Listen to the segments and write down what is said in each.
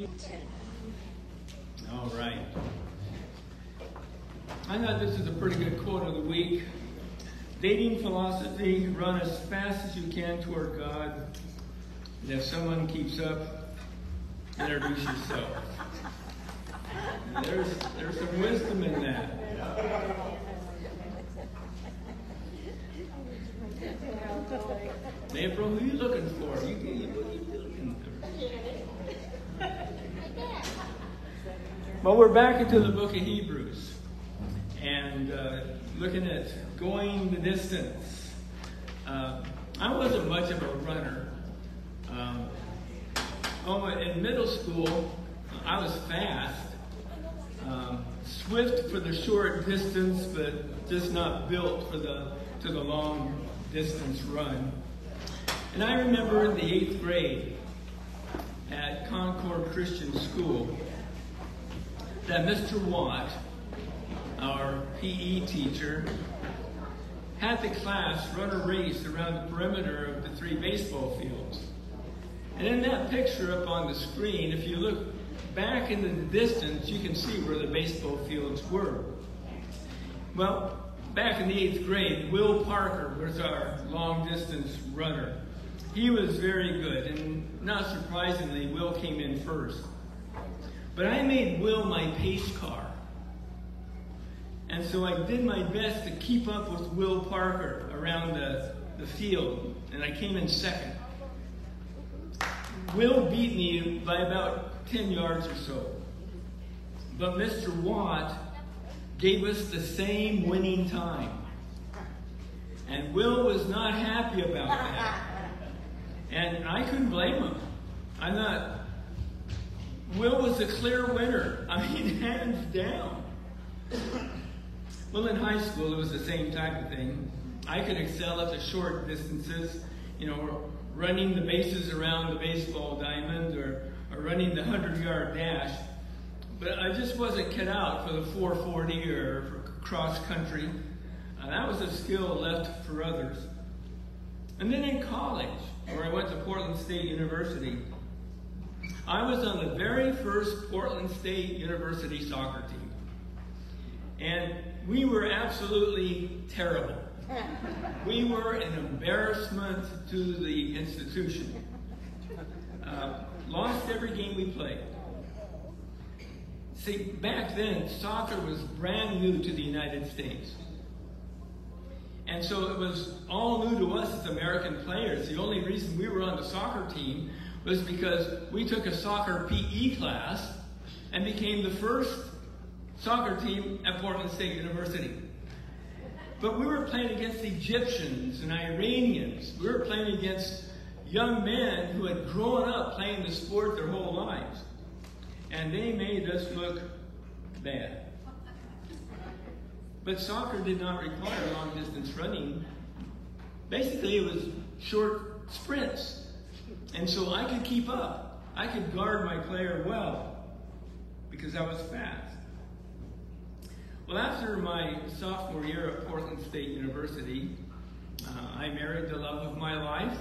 All right. I thought this is a pretty good quote of the week. Dating philosophy run as fast as you can toward God. And if someone keeps up, introduce yourself. And there's, there's some wisdom in that. April, who are you looking for? You, you, are you looking for? Well, we're back into the book of Hebrews and uh, looking at going the distance. Uh, I wasn't much of a runner. Um, oh, in middle school, I was fast, um, swift for the short distance, but just not built for the to the long distance run. And I remember in the eighth grade at Concord Christian School that Mr. Watt, our PE teacher, had the class run a race around the perimeter of the three baseball fields. And in that picture up on the screen, if you look back into the distance, you can see where the baseball fields were. Well, back in the eighth grade, Will Parker was our long distance runner. He was very good, and not surprisingly, Will came in first. But I made Will my pace car. And so I did my best to keep up with Will Parker around the, the field, and I came in second. Will beat me by about 10 yards or so. But Mr. Watt gave us the same winning time. And Will was not happy about that. And I couldn't blame him. I thought, Will was the clear winner. I mean, hands down. Well, in high school, it was the same type of thing. I could excel at the short distances, you know, running the bases around the baseball diamond or, or running the 100 yard dash. But I just wasn't cut out for the 440 or for cross country. Uh, that was a skill left for others. And then in college, where I went to Portland State University, I was on the very first Portland State University soccer team. And we were absolutely terrible. We were an embarrassment to the institution. Uh, lost every game we played. See, back then, soccer was brand new to the United States. And so it was all new to us as American players. The only reason we were on the soccer team was because we took a soccer PE class and became the first soccer team at Portland State University. But we were playing against Egyptians and Iranians. We were playing against young men who had grown up playing the sport their whole lives. And they made us look bad. But soccer did not require long distance running. Basically, it was short sprints. And so I could keep up. I could guard my player well because I was fast. Well, after my sophomore year at Portland State University, uh, I married the love of my life.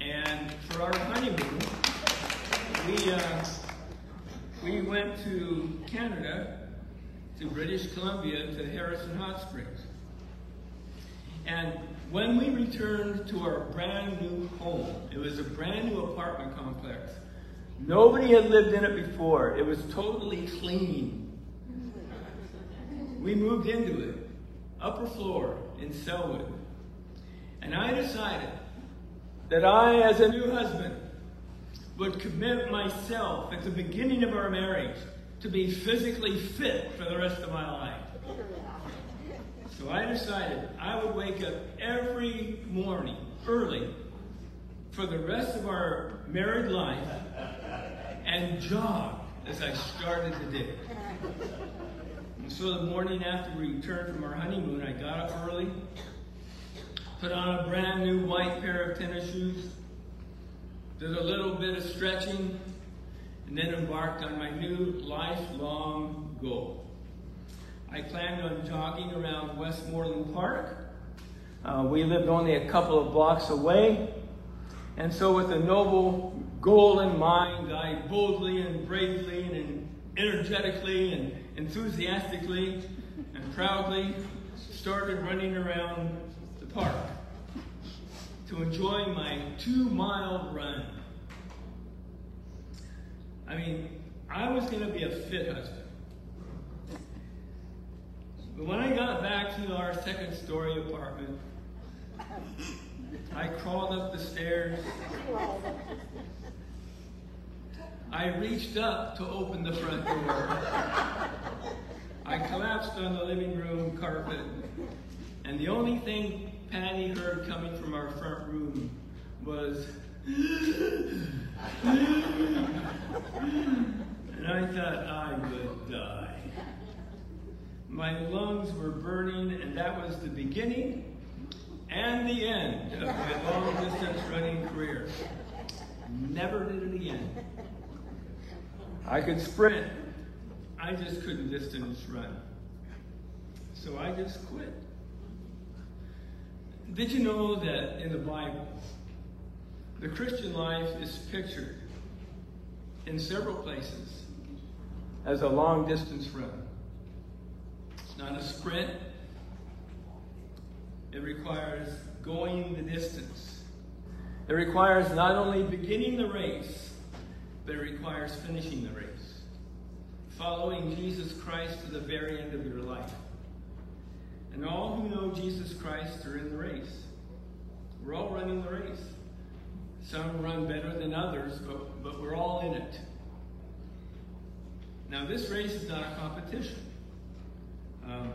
And for our honeymoon, we, uh, we went to Canada, to British Columbia, to Harrison Hot Springs. And when we returned to our brand new home, it was a brand new apartment complex. Nobody had lived in it before. It was totally clean. We moved into it, upper floor in Sellwood. And I decided that I, as a new husband, would commit myself at the beginning of our marriage to be physically fit for the rest of my life. So I decided I would wake up every morning early for the rest of our married life and jog as I started the day. And so the morning after we returned from our honeymoon, I got up early, put on a brand new white pair of tennis shoes, did a little bit of stretching, and then embarked on my new lifelong goal. I planned on jogging around Westmoreland Park. Uh, we lived only a couple of blocks away. And so, with a noble goal in mind, I boldly and bravely and energetically and enthusiastically and proudly started running around the park to enjoy my two mile run. I mean, I was going to be a fit husband. But when I got back to our second story apartment, I crawled up the stairs. I reached up to open the front door. I collapsed on the living room carpet, and the only thing Patty heard coming from our front room was, and I thought I would die. My lungs were burning, and that was the beginning and the end of my long distance running career. Never did it again. I could sprint, I just couldn't distance run. So I just quit. Did you know that in the Bible, the Christian life is pictured in several places as a long distance run? It's not a sprint, it requires going the distance. It requires not only beginning the race, but it requires finishing the race. Following Jesus Christ to the very end of your life. And all who know Jesus Christ are in the race. We're all running the race. Some run better than others, but, but we're all in it. Now, this race is not a competition. Um,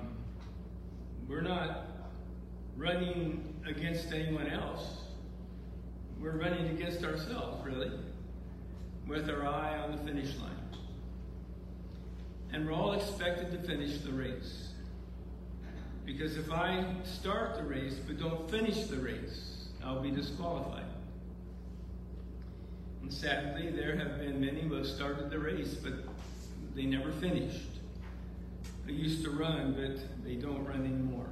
we're not running against anyone else. We're running against ourselves, really, with our eye on the finish line. And we're all expected to finish the race. Because if I start the race but don't finish the race, I'll be disqualified. And sadly, there have been many who have started the race, but they never finished. They used to run, but they don't run anymore.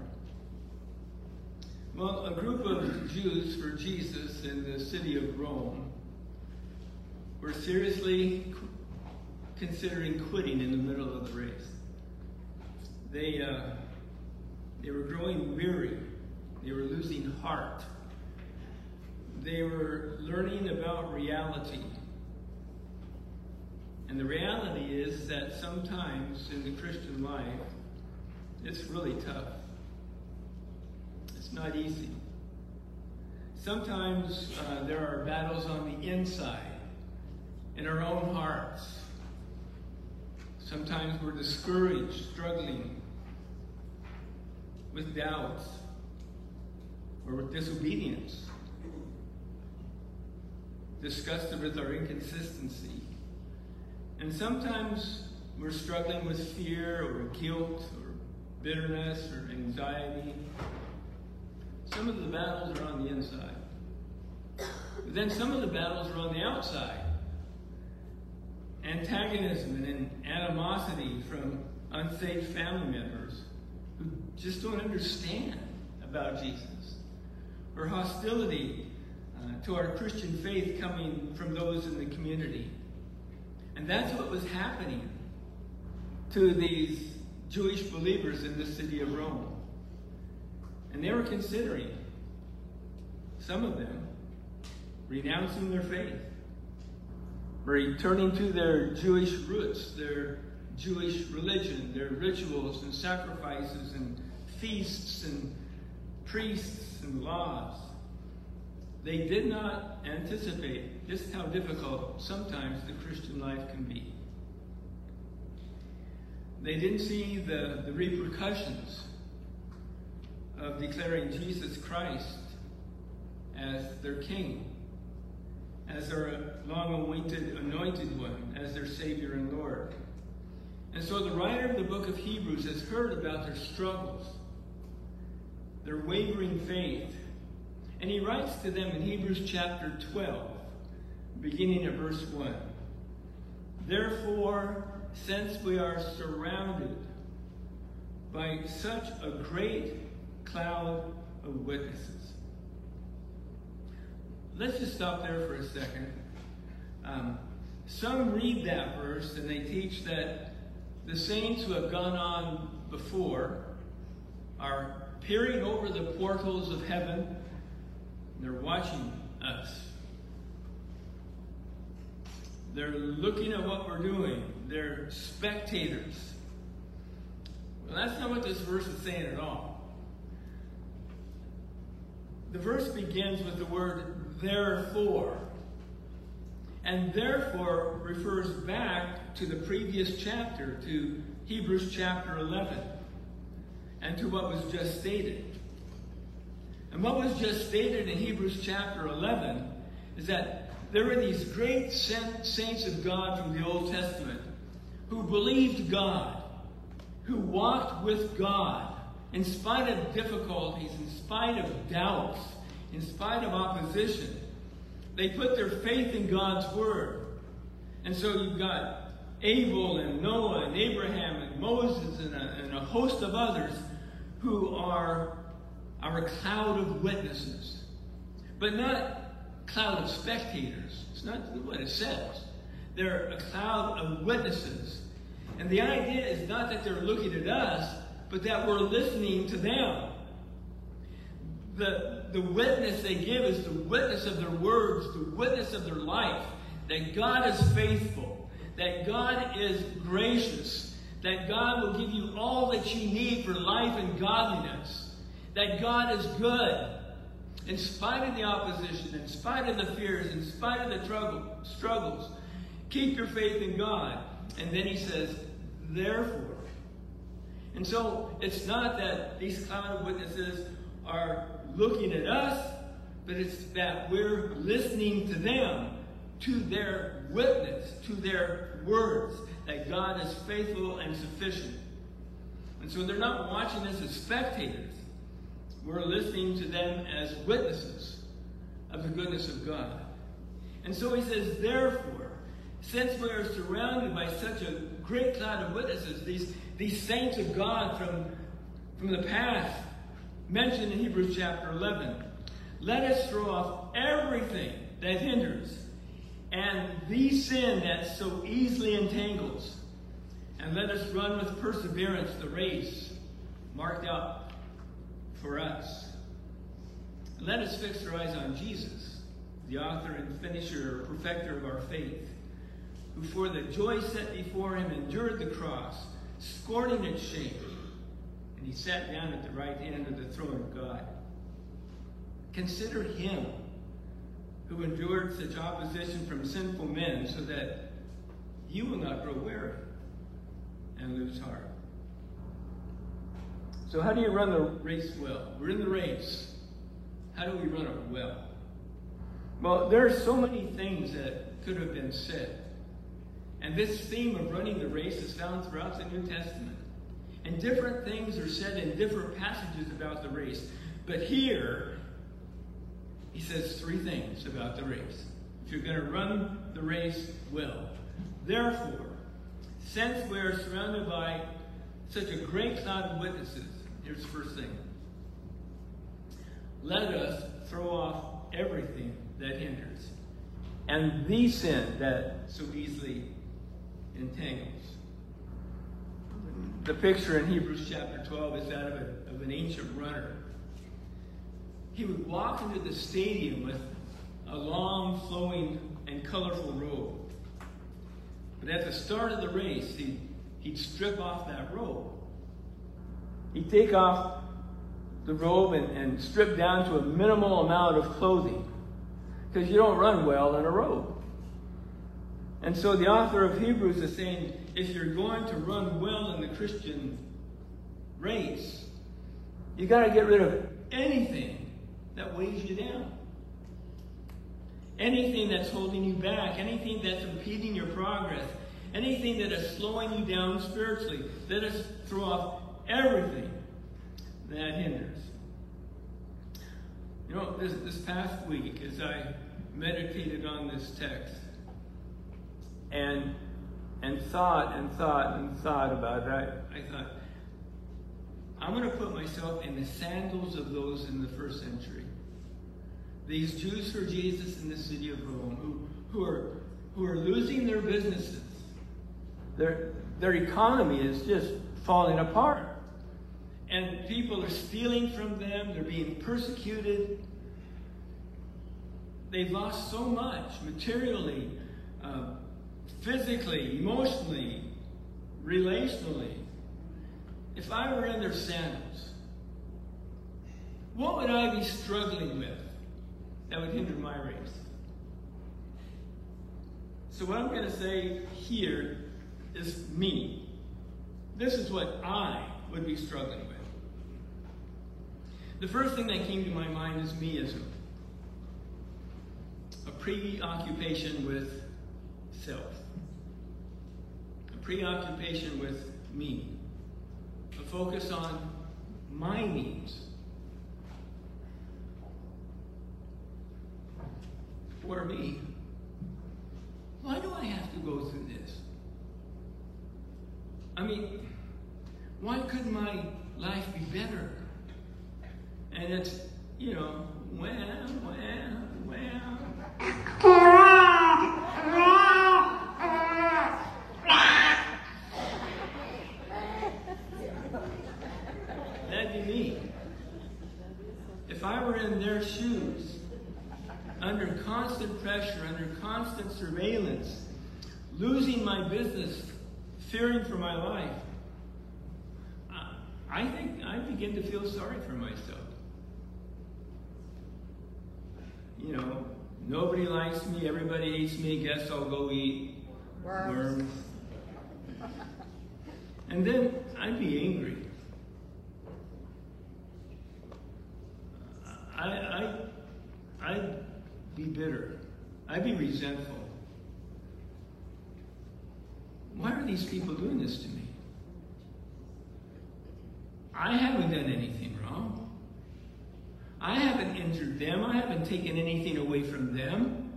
Well, a group of Jews for Jesus in the city of Rome were seriously considering quitting in the middle of the race. They, uh, they were growing weary. They were losing heart. They were learning about reality. And the reality is that sometimes in the Christian life, it's really tough. It's not easy. Sometimes uh, there are battles on the inside, in our own hearts. Sometimes we're discouraged, struggling with doubts or with disobedience, disgusted with our inconsistency. And sometimes we're struggling with fear or guilt or bitterness or anxiety. Some of the battles are on the inside. But then some of the battles are on the outside. Antagonism and animosity from unsaved family members who just don't understand about Jesus. Or hostility to our Christian faith coming from those in the community. And that's what was happening to these Jewish believers in the city of Rome. And they were considering, some of them, renouncing their faith, returning to their Jewish roots, their Jewish religion, their rituals and sacrifices and feasts and priests and laws. They did not anticipate just how difficult sometimes the Christian life can be. They didn't see the, the repercussions of declaring Jesus Christ as their King, as their long awaited anointed one, as their Savior and Lord. And so the writer of the book of Hebrews has heard about their struggles, their wavering faith, and he writes to them in Hebrews chapter 12, beginning at verse 1. Therefore, since we are surrounded by such a great cloud of witnesses. Let's just stop there for a second. Um, some read that verse and they teach that the saints who have gone on before are peering over the portals of heaven they're watching us. They're looking at what we're doing. They're spectators. Well, that's not what this verse is saying at all. The verse begins with the word therefore. And therefore refers back to the previous chapter, to Hebrews chapter 11, and to what was just stated. And what was just stated in Hebrews chapter 11 is that there were these great saints of God from the Old Testament who believed God, who walked with God in spite of difficulties, in spite of doubts, in spite of opposition. They put their faith in God's word. And so you've got Abel and Noah and Abraham and Moses and a, and a host of others who are our cloud of witnesses. But not cloud of spectators. It's not what it says. They're a cloud of witnesses. And the idea is not that they're looking at us, but that we're listening to them. The, the witness they give is the witness of their words, the witness of their life, that God is faithful, that God is gracious, that God will give you all that you need for life and godliness, that God is good. In spite of the opposition, in spite of the fears, in spite of the trouble, struggles, keep your faith in God. And then he says, therefore. And so it's not that these cloud of witnesses are looking at us, but it's that we're listening to them, to their witness, to their words, that God is faithful and sufficient. And so they're not watching us as spectators. We're listening to them as witnesses of the goodness of God. And so he says, therefore, since we are surrounded by such a great cloud of witnesses, these, these saints of God from, from the past, mentioned in Hebrews chapter 11. Let us throw off everything that hinders and the sin that so easily entangles. And let us run with perseverance the race marked out for us. And let us fix our eyes on Jesus, the author and finisher, or perfecter of our faith, who for the joy set before him endured the cross, scorning its shame and he sat down at the right hand of the throne of God. Consider him who endured such opposition from sinful men so that you will not grow weary and lose heart. So, how do you run the race well? We're in the race. How do we run it well? Well, there are so many things that could have been said. And this theme of running the race is found throughout the New Testament. And different things are said in different passages about the race. But here, he says three things about the race. If you're going to run the race well. Therefore, since we are surrounded by such a great cloud of witnesses, here's the first thing. Let us throw off everything that hinders and the sin that so easily entangles the picture in Hebrews chapter 12 is that of, a, of an ancient runner. He would walk into the stadium with a long, flowing, and colorful robe. But at the start of the race, he'd, he'd strip off that robe. He'd take off the robe and, and strip down to a minimal amount of clothing. Because you don't run well in a robe. And so the author of Hebrews is saying if you're going to run well in the Christian race, you got to get rid of anything that weighs you down. Anything that's holding you back, anything that's impeding your progress, anything that is slowing you down spiritually. Let us throw off everything that hinders. You know, this, this past week, as I meditated on this text, and and thought and thought and thought about it, I, I thought, I'm going to put myself in the sandals of those in the first century. These Jews for Jesus in the city of Rome, who, who are who are losing their businesses. Their, their economy is just falling apart. And people are stealing from them, they're being persecuted. They've lost so much materially, uh, physically, emotionally, relationally. If I were in their sandals, what would I be struggling with that would hinder my race? So, what I'm going to say here is me. This is what I would be struggling with. The first thing that came to my mind is meism a preoccupation with self, a preoccupation with me, a focus on my needs. For me, why do I have to go through this? I mean, why couldn't my life be better? And it's, you know, well, well, well. That'd be me. If I were in their shoes, under constant pressure, under constant surveillance, losing my business, fearing for my life, I think I begin to feel sorry for myself. You know, nobody likes me, everybody hates me, guess I'll go eat worms. worms. And then I'd be angry. I, I, I'd be bitter. I'd be resentful. Why are these people doing this to me? I haven't done anything wrong. I haven't injured them. I taken anything away from them.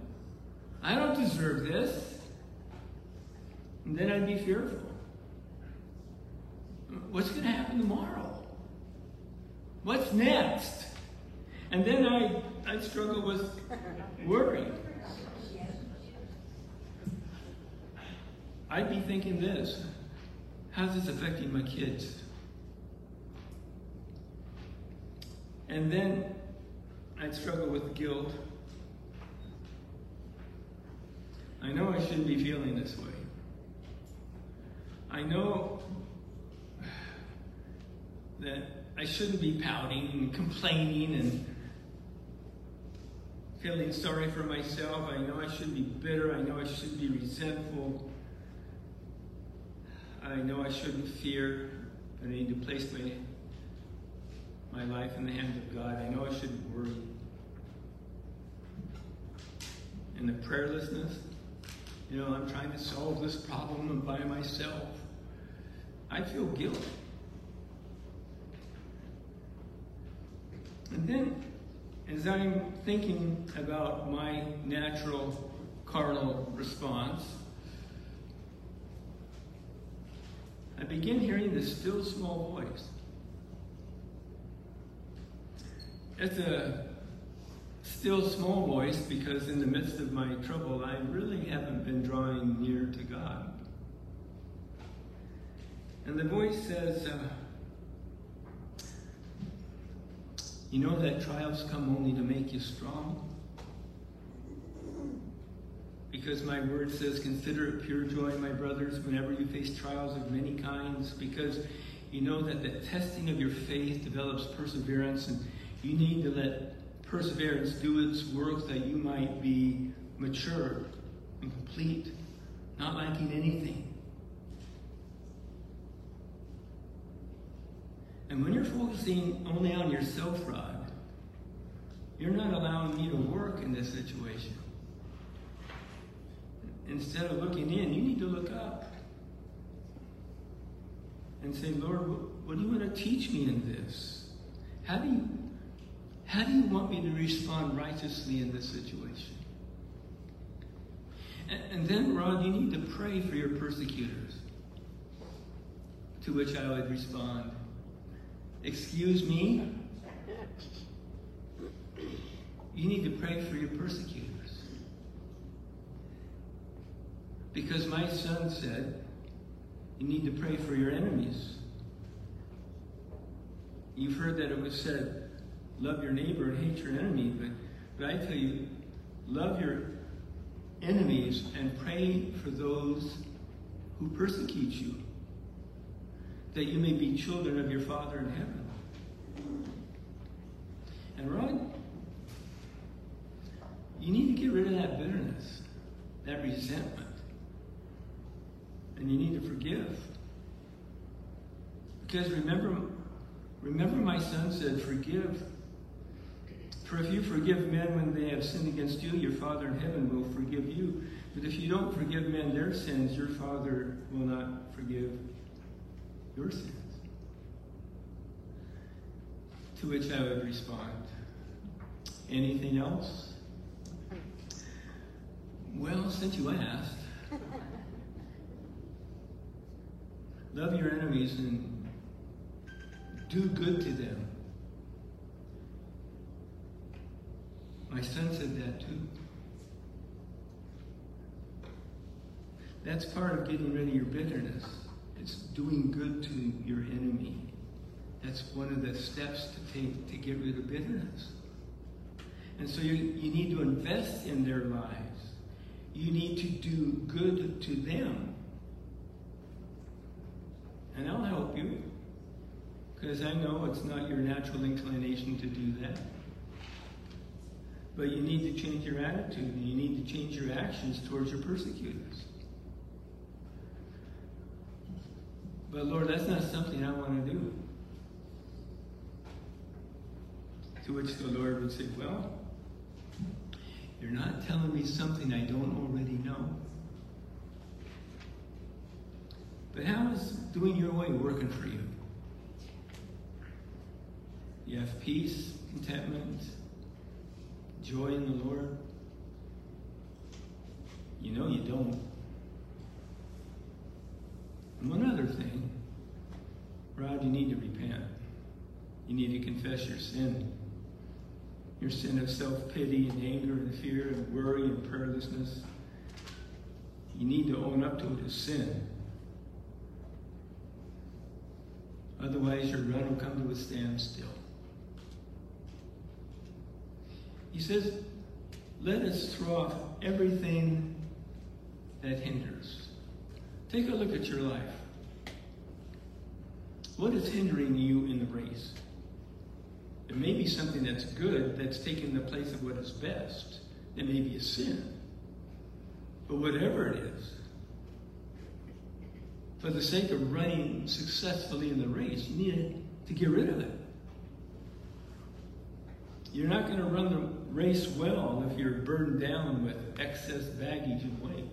I don't deserve this. And then I'd be fearful. What's going to happen tomorrow? What's next? And then I, I'd struggle with worry. I'd be thinking this how's this affecting my kids? And then I'd struggle with guilt. I know I shouldn't be feeling this way. I know that I shouldn't be pouting and complaining and feeling sorry for myself. I know I shouldn't be bitter. I know I shouldn't be resentful. I know I shouldn't fear. I need to place my my life in the hands of God. I know I shouldn't worry. And the prayerlessness, you know, I'm trying to solve this problem by myself. I feel guilt. And then, as I'm thinking about my natural carnal response, I begin hearing this still small voice. It's a still small voice because in the midst of my trouble, I really haven't been drawing near to God. And the voice says, uh, You know that trials come only to make you strong? Because my word says, Consider it pure joy, my brothers, whenever you face trials of many kinds, because you know that the testing of your faith develops perseverance and you need to let perseverance do its work that you might be mature and complete, not lacking anything. And when you're focusing only on yourself, Rod, you're not allowing me to work in this situation. Instead of looking in, you need to look up and say, Lord, what do you want to teach me in this? How do you how do you want me to respond righteously in this situation? And, and then, Rod, you need to pray for your persecutors. To which I would respond, Excuse me? You need to pray for your persecutors. Because my son said, you need to pray for your enemies. You've heard that it was said, love your neighbor and hate your enemy, but, but I tell you, love your enemies and pray for those who persecute you, that you may be children of your Father in heaven. And Rod, you need to get rid of that bitterness, that resentment. And you need to forgive. Because remember, remember my son said, forgive. For if you forgive men when they have sinned against you, your Father in heaven will forgive you. But if you don't forgive men their sins, your Father will not forgive your sins. To which I would respond, anything else? Well, since you asked, love your enemies and do good to them. My son said that too. That's part of getting rid of your bitterness. It's doing good to your enemy. That's one of the steps to take to get rid of bitterness. And so you, you need to invest in their lives. You need to do good to them. And I'll help you. Because I know it's not your natural inclination to do that. But you need to change your attitude and you need to change your actions towards your persecutors. But Lord, that's not something I want to do. To which the Lord would say, Well, you're not telling me something I don't already know. But how is doing your way working for you? You have peace, contentment, joy in the Lord? You know you don't. And one other thing, Rod, you need to repent. You need to confess your sin. Your sin of self pity and anger and fear and worry and prayerlessness. You need to own up to it as sin. Otherwise, your run will come to a standstill. He says, let us throw off everything that hinders. Take a look at your life. What is hindering you in the race? It may be something that's good that's taking the place of what is best. It may be a sin. But whatever it is, for the sake of running successfully in the race, you need to get rid of it. You're not going to run the race well if you're burdened down with excess baggage and weight.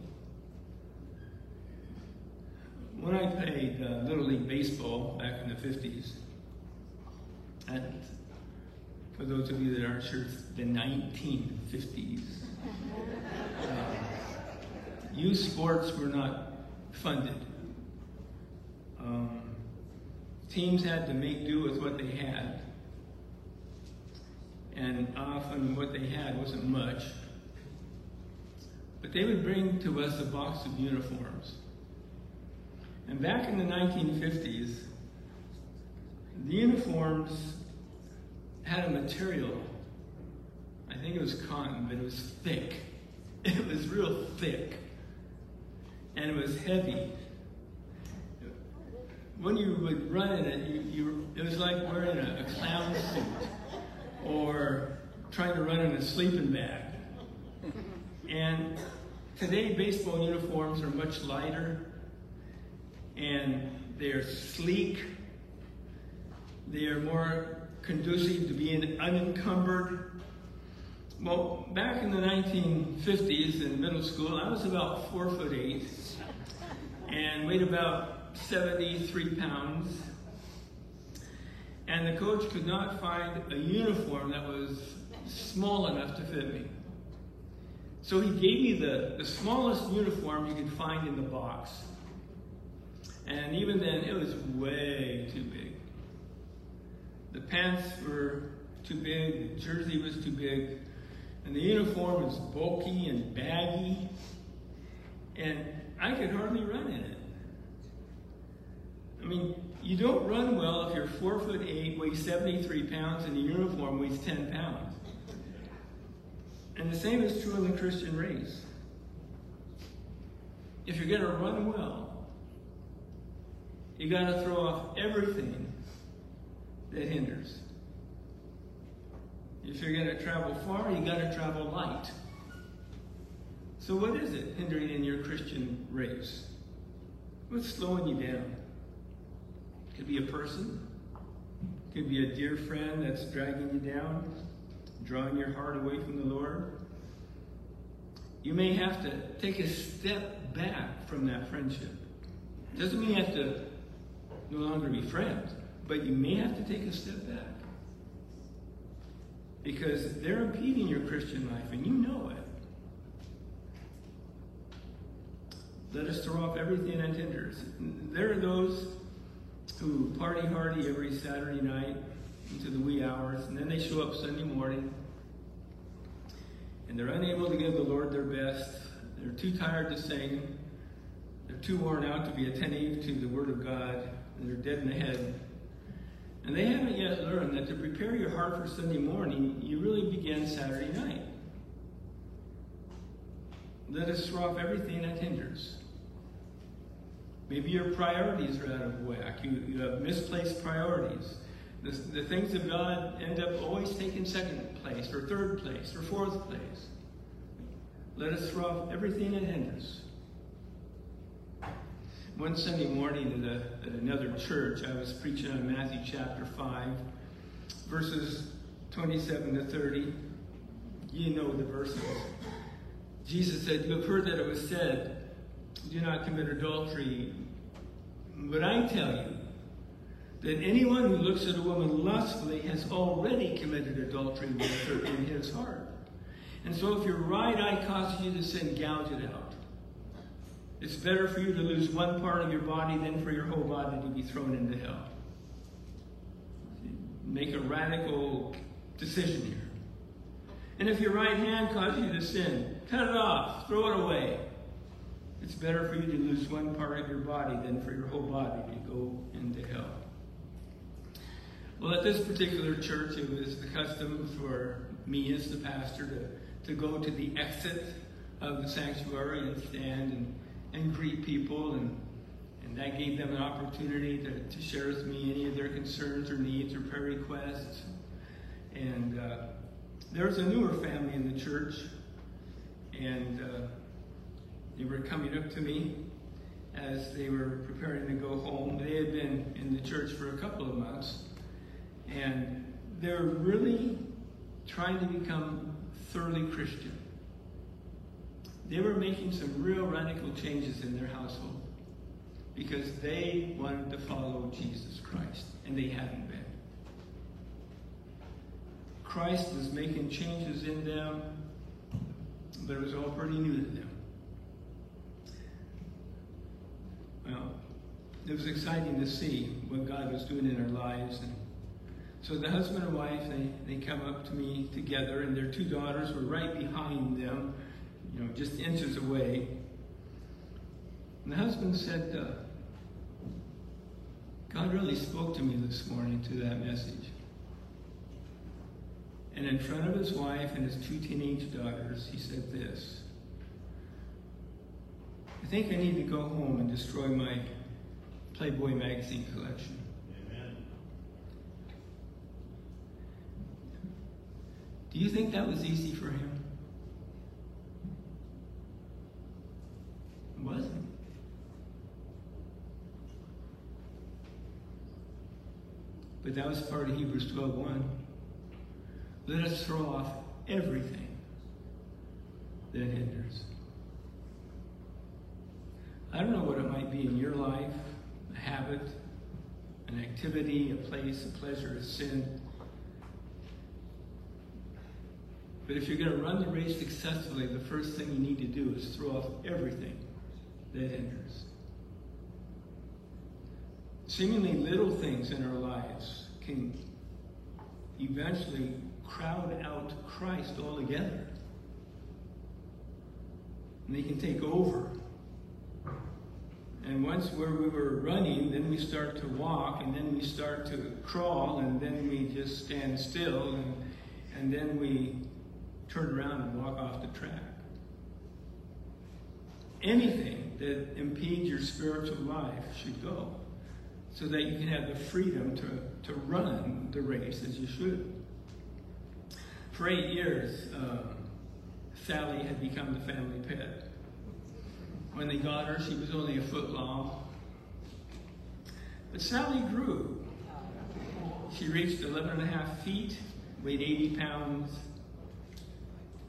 When I played uh, Little League Baseball back in the 50s, and for those of you that aren't sure, it's the 1950s. Uh, youth sports were not funded. Um, teams had to make do with what they had and often what they had wasn't much. But they would bring to us a box of uniforms. And back in the 1950s, the uniforms had a material. I think it was cotton, but it was thick. It was real thick. And it was heavy. When you would run in it, you, you, it was like wearing a, a clown suit or trying to run in a sleeping bag. And today, baseball uniforms are much lighter and they're sleek. They are more conducive to being unencumbered. Well, back in the 1950s in middle school, I was about four foot eight and weighed about 73 pounds. And the coach could not find a uniform that was small enough to fit me. So he gave me the, the smallest uniform you could find in the box. And even then, it was way too big. The pants were too big, the jersey was too big, and the uniform was bulky and baggy. And I could hardly run in it. I mean, you don't run well if you're four foot eight, weighs 73 pounds, and the uniform weighs 10 pounds. And the same is true in the Christian race. If you're going to run well, you got to throw off everything that hinders. If you're going to travel far, you got to travel light. So, what is it hindering in your Christian race? What's slowing you down? Could be a person, could be a dear friend that's dragging you down, drawing your heart away from the Lord. You may have to take a step back from that friendship. Doesn't mean you have to no longer be friends, but you may have to take a step back. Because they're impeding your Christian life, and you know it. Let us throw off everything that hinders. There are those who party hardy every Saturday night into the wee hours, and then they show up Sunday morning, and they're unable to give the Lord their best. They're too tired to sing. They're too worn out to be attentive to the Word of God. And they're dead in the head. And they haven't yet learned that to prepare your heart for Sunday morning, you really begin Saturday night. Let us throw off everything that hinders. Maybe your priorities are out of whack. You, you have misplaced priorities. The, the things of God end up always taking second place, or third place, or fourth place. Let us throw off everything that hinders. One Sunday morning at, a, at another church, I was preaching on Matthew chapter 5, verses 27 to 30. You know the verses. Jesus said, You have heard that it was said, do not commit adultery. But I tell you that anyone who looks at a woman lustfully has already committed adultery with her in his heart. And so if your right eye causes you to sin, gouge it out. It's better for you to lose one part of your body than for your whole body to be thrown into hell. Make a radical decision here. And if your right hand causes you to sin, cut it off, throw it away. It's better for you to lose one part of your body than for your whole body to go into hell. Well, at this particular church, it was the custom for me as the pastor to, to go to the exit of the sanctuary and stand and, and greet people. And, and that gave them an opportunity to, to share with me any of their concerns or needs or prayer requests. And uh, there was a newer family in the church. And uh, they were coming up to me as they were preparing to go home. They had been in the church for a couple of months, and they're really trying to become thoroughly Christian. They were making some real radical changes in their household because they wanted to follow Jesus Christ, and they hadn't been. Christ was making changes in them, but it was all pretty new to them. Well, it was exciting to see what God was doing in our lives. And so the husband and wife, they, they come up to me together, and their two daughters were right behind them, you know, just inches away. And the husband said, uh, God really spoke to me this morning to that message. And in front of his wife and his two teenage daughters, he said this I think I need to go home and destroy my Playboy magazine collection. Amen. Do you think that was easy for him? It wasn't. But that was part of Hebrews 12:1. Let us throw off everything that hinders. I don't know what it might be in your life a habit, an activity, a place, a pleasure, a sin. But if you're going to run the race successfully, the first thing you need to do is throw off everything that hinders. Seemingly little things in our lives can eventually crowd out Christ altogether. And they can take over And once where we were running, then we start to walk, and then we start to crawl, and then we just stand still, and, and then we turn around and walk off the track. Anything that impedes your spiritual life should go so that you can have the freedom to, to run the race as you should. For eight years, um, Sally had become the family pet. When they got her, she was only a foot long. But Sally grew. She reached 11 and a half feet, weighed 80 pounds.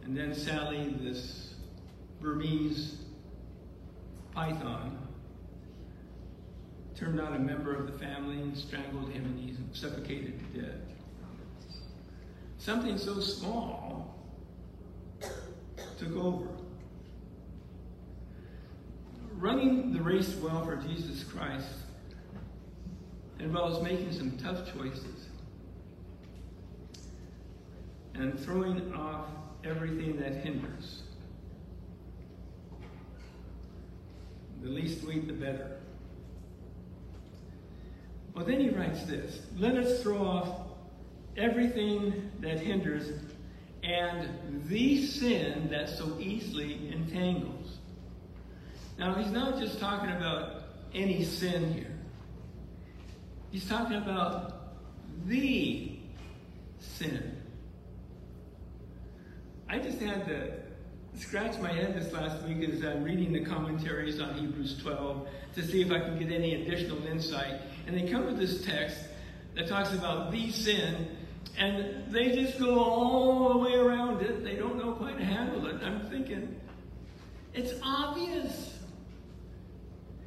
And then Sally, this Burmese python, turned on a member of the family and strangled him and he suffocated to death. Something so small took over. Running the race well for Jesus Christ involves making some tough choices and throwing off everything that hinders. The least weight, the better. Well, then he writes this Let us throw off everything that hinders and the sin that so easily entangles. Now, he's not just talking about any sin here, he's talking about the sin. I just had to scratch my head this last week as I'm reading the commentaries on Hebrews 12 to see if I can get any additional insight. And they come to this text that talks about the sin, and they just go all the way around it. They don't know quite how to handle it. I'm thinking, it's obvious.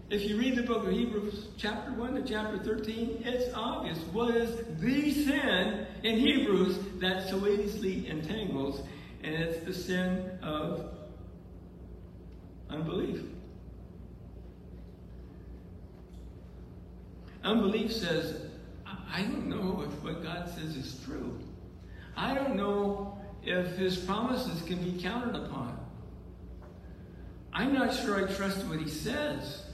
If you read the book of Hebrews, chapter 1 to chapter 13, it's obvious. What is the sin in Hebrews that so easily entangles? And it's the sin of unbelief. Unbelief says, I don't know if what God says is true. I don't know if his promises can be counted upon. I'm not sure I trust what he says.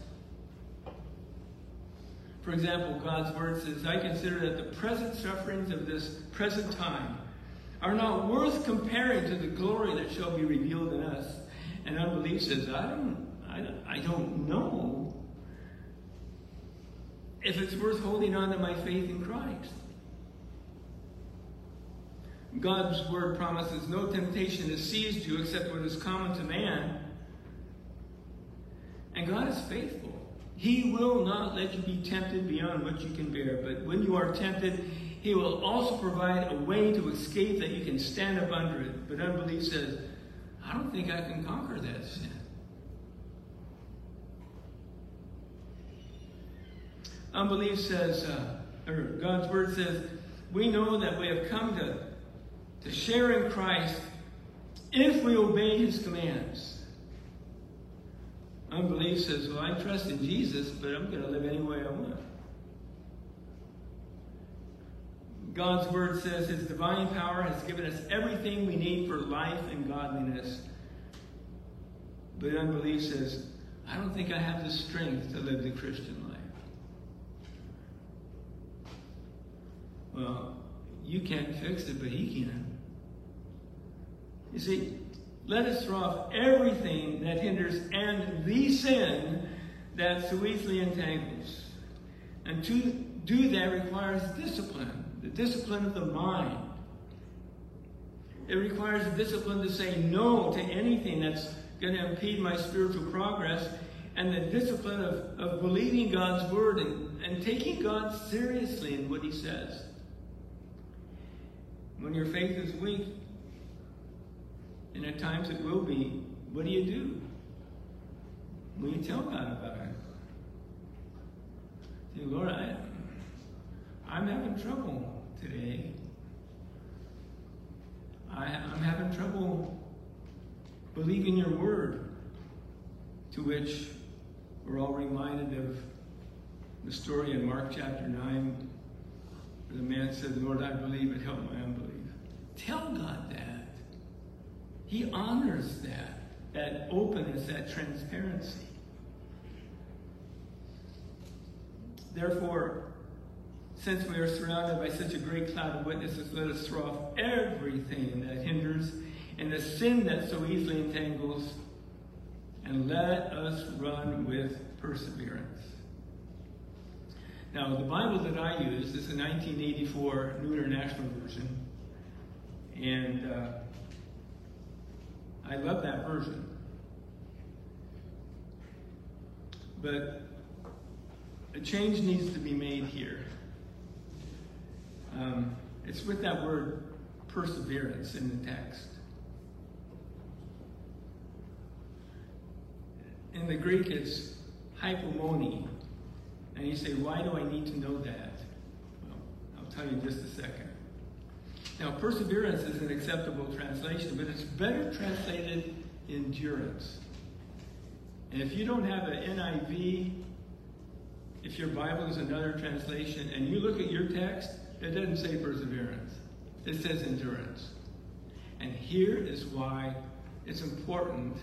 For example, God's word says, I consider that the present sufferings of this present time are not worth comparing to the glory that shall be revealed in us. And unbelief says, I don't, I, I don't know if it's worth holding on to my faith in Christ. God's word promises no temptation has seized you except what is common to man. And God is faithful. He will not let you be tempted beyond what you can bear. But when you are tempted, He will also provide a way to escape that you can stand up under it. But unbelief says, I don't think I can conquer that sin. Unbelief says, uh, or God's word says, we know that we have come to, to share in Christ if we obey his commands. Unbelief says, well, I trust in Jesus, but I'm going to live any way I want. God's word says his divine power has given us everything we need for life and godliness. But unbelief says, I don't think I have the strength to live the Christian life. Well, you can't fix it, but He can. You see, let us throw off everything that hinders and the sin that so easily entangles. And to do that requires discipline, the discipline of the mind. It requires discipline to say no to anything that's going to impede my spiritual progress, and the discipline of, of believing God's word and, and taking God seriously in what He says. When your faith is weak, and at times it will be, what do you do? Will you tell God about it? Say, Lord, I, I'm having trouble today. I, I'm having trouble believing your word, to which we're all reminded of the story in Mark chapter 9 where the man said, Lord, I believe it, help my unbelief. Tell God that. He honors that, that openness, that transparency. Therefore, since we are surrounded by such a great cloud of witnesses, let us throw off everything that hinders and the sin that so easily entangles, and let us run with perseverance. Now, the Bible that I use is a 1984 New International Version, and uh, I love that version. But a change needs to be made here. Um, it's with that word perseverance in the text. In the Greek, it's hypomone. And you say, why do I need to know that? Well, I'll tell you in just a second. Now, perseverance is an acceptable translation, but it's better translated endurance. And if you don't have an NIV, if your Bible is another translation, and you look at your text, it doesn't say perseverance. It says endurance. And here is why it's important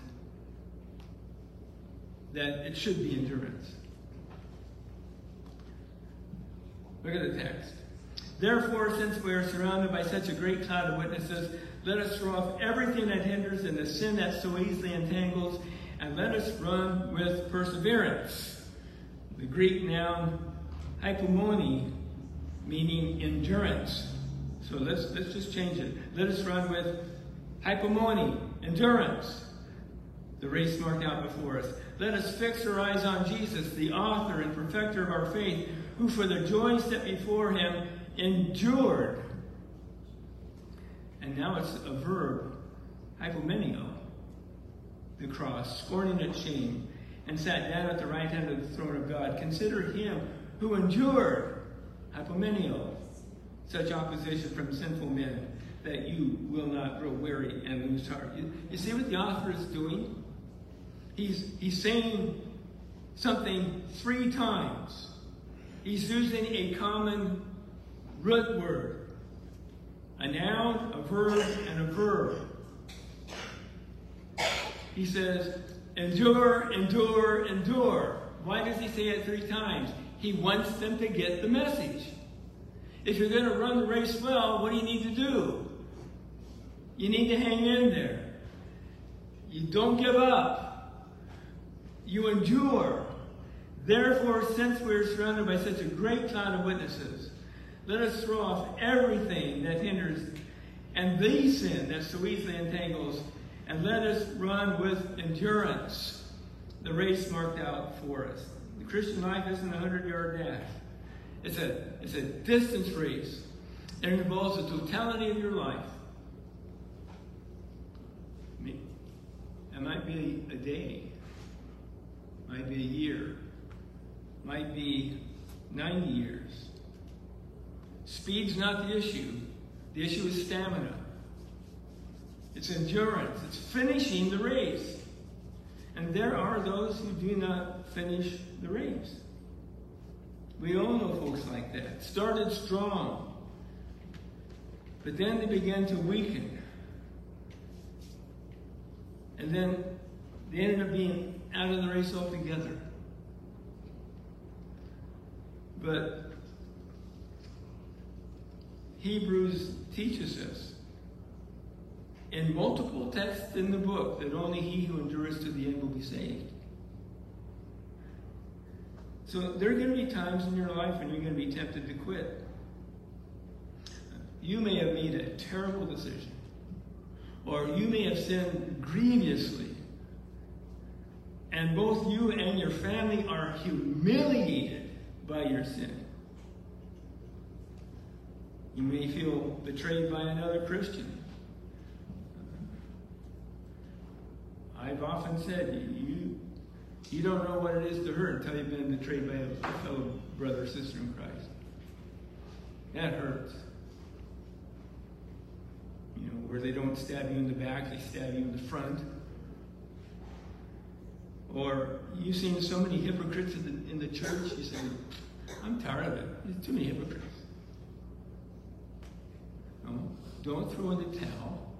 that it should be endurance. Look at the text. Therefore, since we are surrounded by such a great cloud of witnesses, let us throw off everything that hinders and the sin that so easily entangles, and let us run with perseverance. The Greek noun hypomone, meaning endurance. So let's, let's just change it. Let us run with hypomone, endurance. The race marked out before us. Let us fix our eyes on Jesus, the author and perfecter of our faith, who for the joy set before him endured. And now it's a verb, hypomeneo, the cross, scorning its shame, and sat down at the right hand of the throne of God. Consider him who endured, hypomeneo, such opposition from sinful men, that you will not grow weary and lose heart. You, you see what the author is doing? He's, he's saying something three times. He's using a common root word, a noun, a verb, and a verb. He says, endure, endure, endure. Why does he say it three times? He wants them to get the message. If you're going to run the race well, what do you need to do? You need to hang in there. You don't give up. You endure. Therefore, since we are surrounded by such a great cloud of witnesses, let us throw off everything that hinders and the sin that so easily entangles, and let us run with endurance the race marked out for us. The Christian life isn't a hundred yard dash. It's a, it's a distance race. It involves the totality of your life. It might be a day, might be a year, might be 90 years. Speed's not the issue. The issue is stamina. It's endurance. It's finishing the race. And there are those who do not finish the race. We all know folks like that. Started strong, but then they began to weaken. And then they ended up being out of the race altogether. But Hebrews teaches us in multiple texts in the book that only he who endures to the end will be saved. So there are going to be times in your life when you're going to be tempted to quit. You may have made a terrible decision, or you may have sinned grievously, and both you and your family are humiliated by your sin. You may feel betrayed by another Christian. I've often said, you, you don't know what it is to hurt until you've been betrayed by a fellow brother or sister in Christ. That hurts. You know, where they don't stab you in the back, they stab you in the front. Or you've seen so many hypocrites in the, in the church, you say, I'm tired of it. There's too many hypocrites. Don't throw in the towel.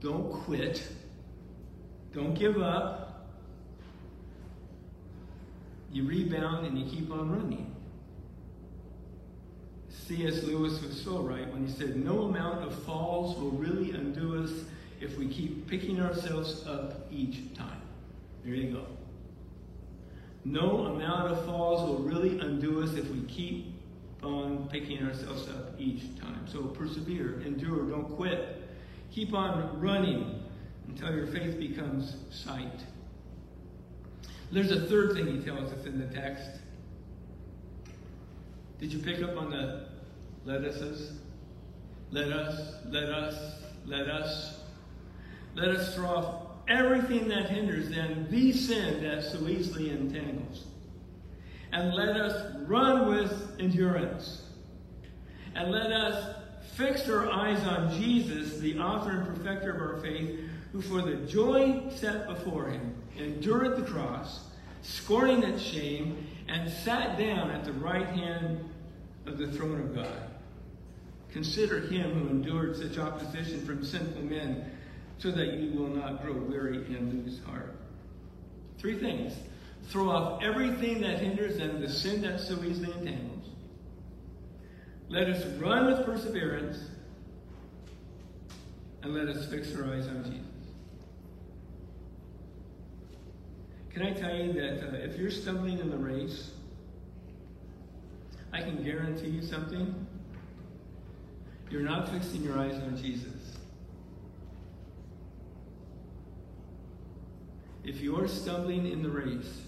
Don't quit. Don't give up. You rebound and you keep on running. C.S. Lewis was so right when he said, No amount of falls will really undo us if we keep picking ourselves up each time. There you go. No amount of falls will really undo us if we keep on picking ourselves up each time. So persevere, endure, don't quit. Keep on running until your faith becomes sight. There's a third thing he tells us in the text. Did you pick up on the let us? Let us, let us, let us. Let us throw off everything that hinders and the sin that so easily entangles. And let us run with endurance. And let us fix our eyes on Jesus, the author and perfecter of our faith, who for the joy set before him endured the cross, scorning its shame, and sat down at the right hand of the throne of God. Consider him who endured such opposition from sinful men so that you will not grow weary and lose heart. Three things. Throw off everything that hinders and the sin that so easily entangles. Let us run with perseverance and let us fix our eyes on Jesus. Can I tell you that uh, if you're stumbling in the race, I can guarantee you something. You're not fixing your eyes on Jesus. If you're stumbling in the race,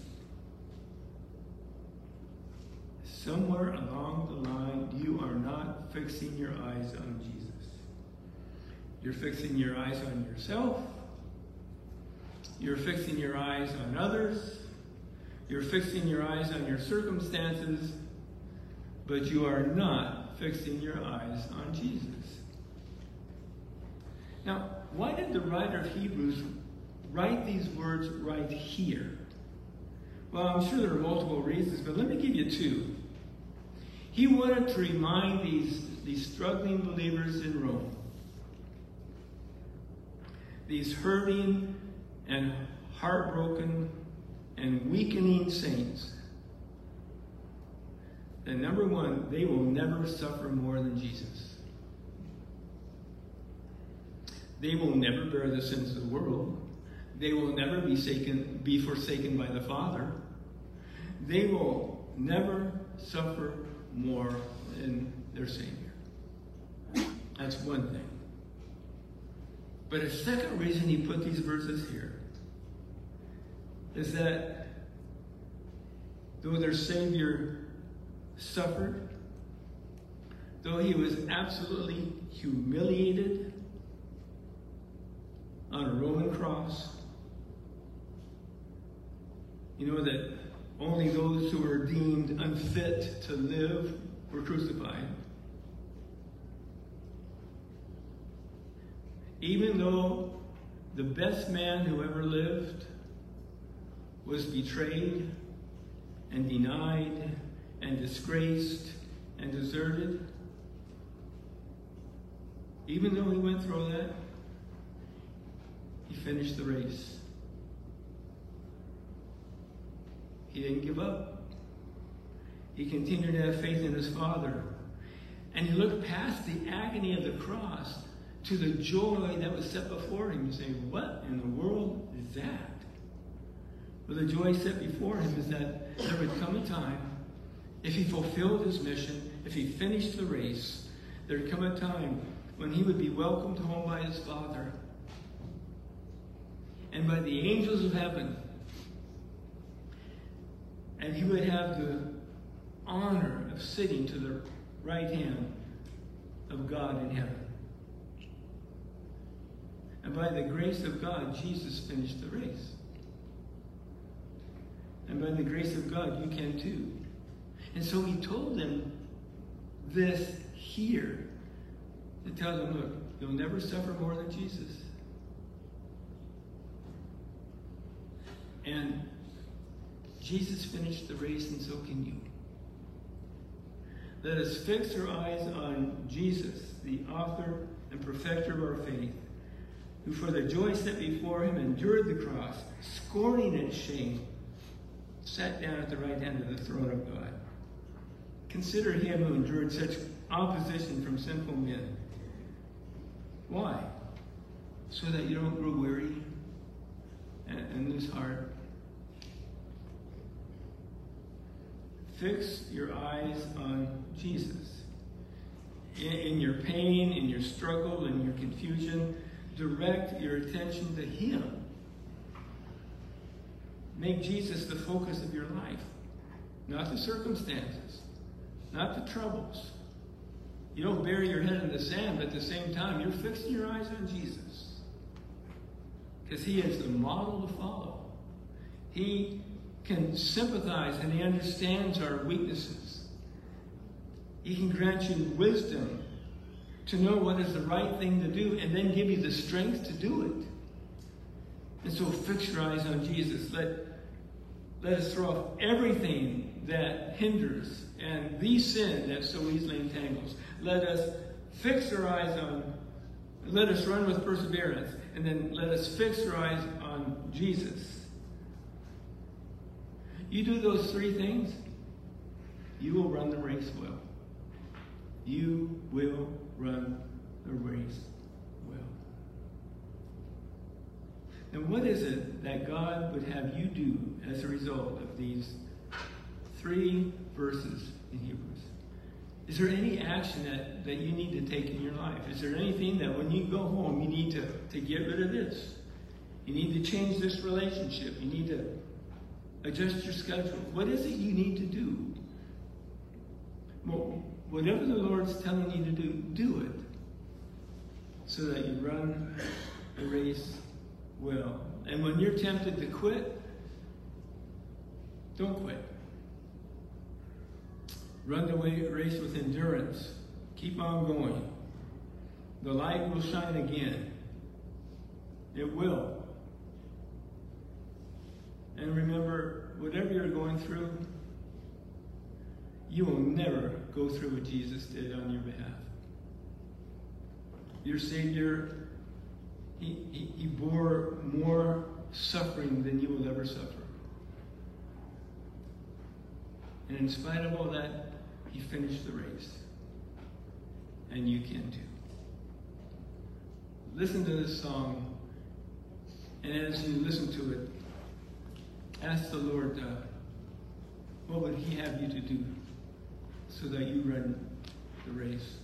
somewhere along the line, you are not fixing your eyes on Jesus. You're fixing your eyes on yourself. You're fixing your eyes on others. You're fixing your eyes on your circumstances. But you are not fixing your eyes on Jesus. Now, why did the writer of Hebrews write these words right here? Well, I'm sure there are multiple reasons, but let me give you two. He wanted to remind these, these struggling believers in Rome, these hurting and heartbroken and weakening saints, that number one, they will never suffer more than Jesus. They will never bear the sins of the world. They will never be, saken, be forsaken by the Father. They will never suffer more than their Savior. That's one thing. But a second reason he put these verses here is that though their Savior suffered, though he was absolutely humiliated on a Roman cross, you know that only those who were deemed unfit to live were crucified. Even though the best man who ever lived was betrayed and denied and disgraced and deserted, even though he went through that, he finished the race. He didn't give up. He continued to have faith in his Father. And he looked past the agony of the cross to the joy that was set before him. You say, What in the world is that? Well, the joy set before him is that there would come a time, if he fulfilled his mission, if he finished the race, there would come a time when he would be welcomed home by his Father and by the angels of heaven and he would have the honor of sitting to the right hand of God in heaven. And by the grace of God, Jesus finished the race. And by the grace of God, you can too. And so he told them this here to tell them, look, you'll never suffer more than Jesus. And Jesus finished the race, and so can you. Let us fix our eyes on Jesus, the author and perfecter of our faith, who for the joy set before him endured the cross, scorning its shame, sat down at the right hand of the throne of God. Consider him who endured such opposition from sinful men. Why? So that you don't grow weary and, and lose heart. Fix your eyes on Jesus. In, in your pain, in your struggle, in your confusion, direct your attention to Him. Make Jesus the focus of your life, not the circumstances, not the troubles. You don't bury your head in the sand, but at the same time, you're fixing your eyes on Jesus. Because He is the model to follow. He can sympathize and He understands our weaknesses. He can grant you wisdom to know what is the right thing to do and then give you the strength to do it. And so fix your eyes on Jesus. Let, let us throw off everything that hinders and the sin that so easily entangles. Let us fix our eyes on, let us run with perseverance, and then let us fix our eyes on Jesus. You do those three things, you will run the race well. You will run the race well. And what is it that God would have you do as a result of these three verses in Hebrews? Is there any action that, that you need to take in your life? Is there anything that when you go home you need to, to get rid of this? You need to change this relationship. You need to adjust your schedule. What is it you need to do? Well, whatever the Lord's telling you to do, do it so that you run the race well. And when you're tempted to quit, don't quit. Run the race with endurance. Keep on going. The light will shine again. It will. And remember, whatever you're going through, you will never go through what Jesus did on your behalf. Your Savior, he, he, he bore more suffering than you will ever suffer. And in spite of all that, he finished the race. And you can too. Listen to this song, and as you listen to it, ask the Lord, uh, what would He have you to do so that you run the race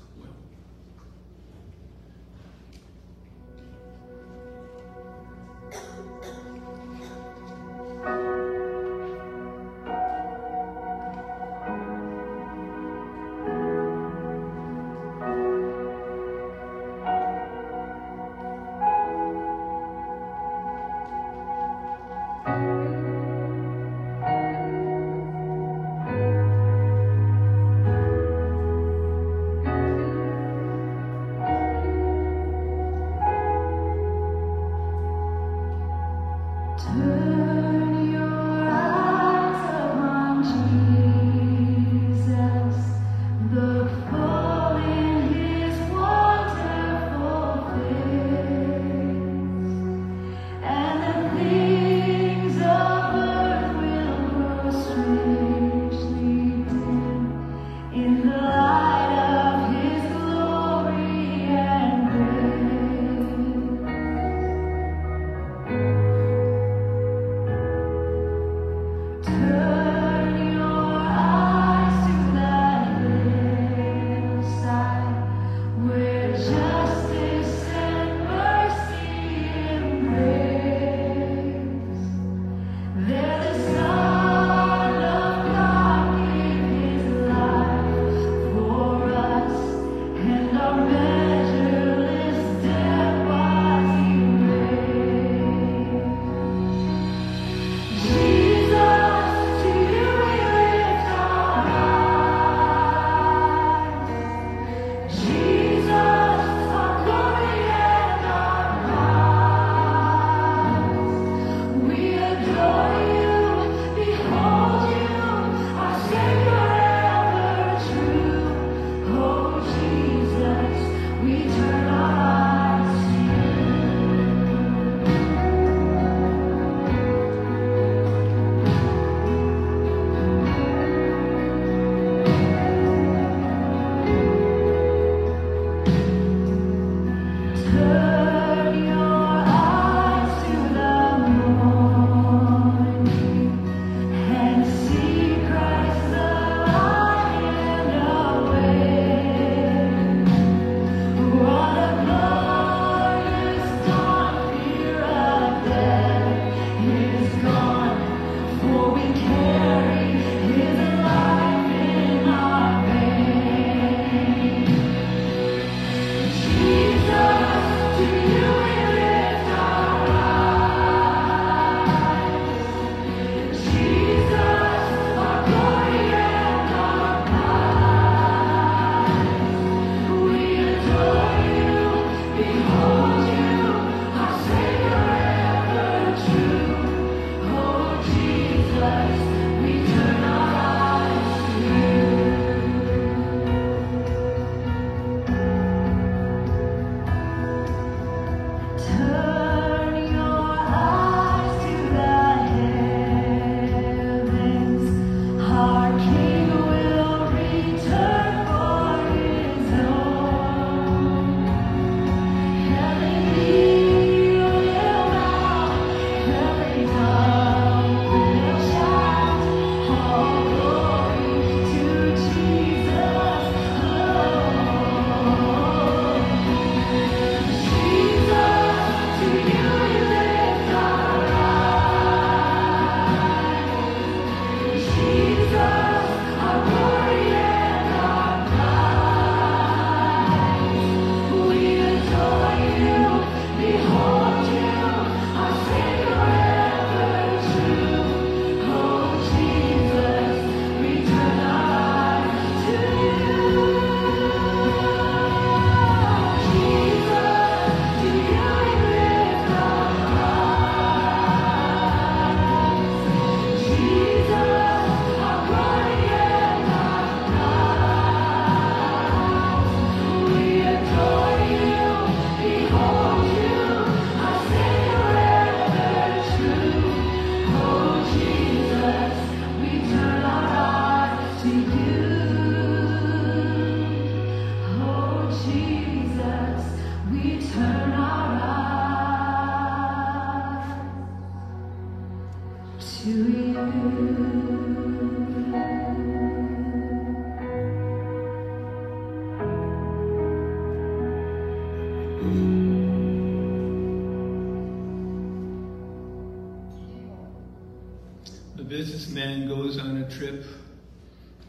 businessman goes on a trip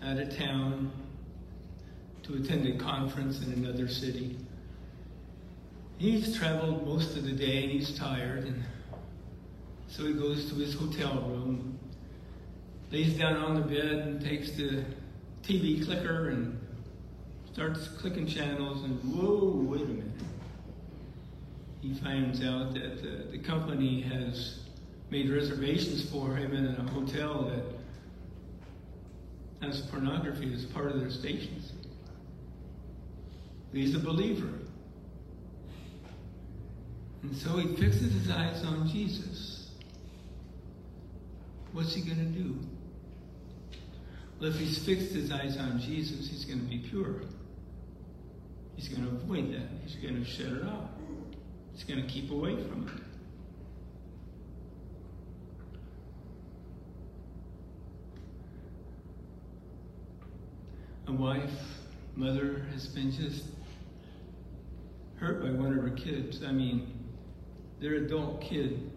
out of town to attend a conference in another city. He's traveled most of the day and he's tired, and so he goes to his hotel room, lays down on the bed, and takes the TV clicker and starts clicking channels. And whoa, wait a minute. He finds out that the, the company has made reservations for him in a hotel that has pornography as part of their stations. He's a believer. And so he fixes his eyes on Jesus. What's he going to do? Well, if he's fixed his eyes on Jesus, he's going to be pure. He's going to avoid that. He's going to shut it off. He's going to keep away from it. a wife, mother has been just hurt by one of her kids. I mean, their adult kid.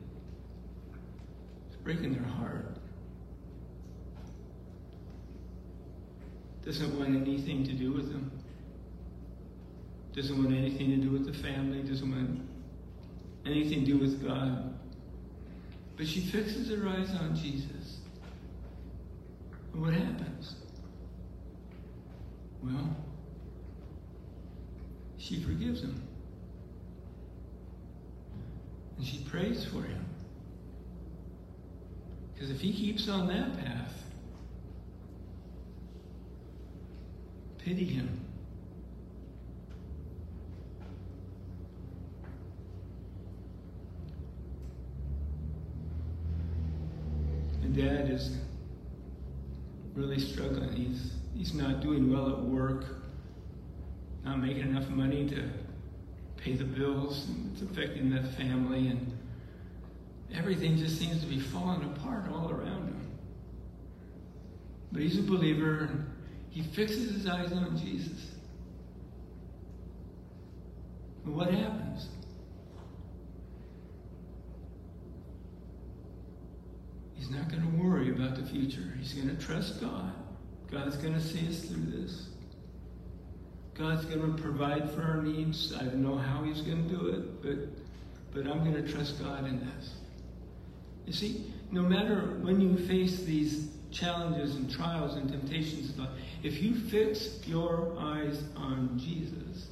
It's breaking their heart. Doesn't want anything to do with them. Doesn't want anything to do with the family. Doesn't want anything to do with God. But she fixes her eyes on Jesus. And what happens? Well, she forgives him. And she prays for him. Because if he keeps on that path, pity him. And dad is really struggling. He's he's not doing well at work, not making enough money to pay the bills, and it's affecting the family, and everything just seems to be falling apart all around him. But he's a believer, and he fixes his eyes on Jesus. And what happens? Not going to worry about the future. He's going to trust God. God's going to see us through this. God's going to provide for our needs. I don't know how He's going to do it, but but I'm going to trust God in this. You see, no matter when you face these challenges and trials and temptations, if you fix your eyes on Jesus,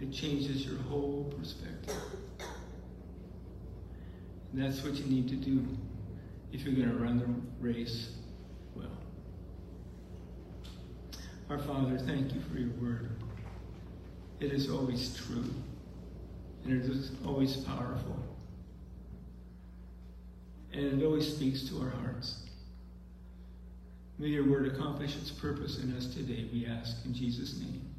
it changes your whole perspective. And that's what you need to do if you're going to run the race well. Our Father, thank you for your word. It is always true, and it is always powerful, and it always speaks to our hearts. May your word accomplish its purpose in us today, we ask in Jesus' name.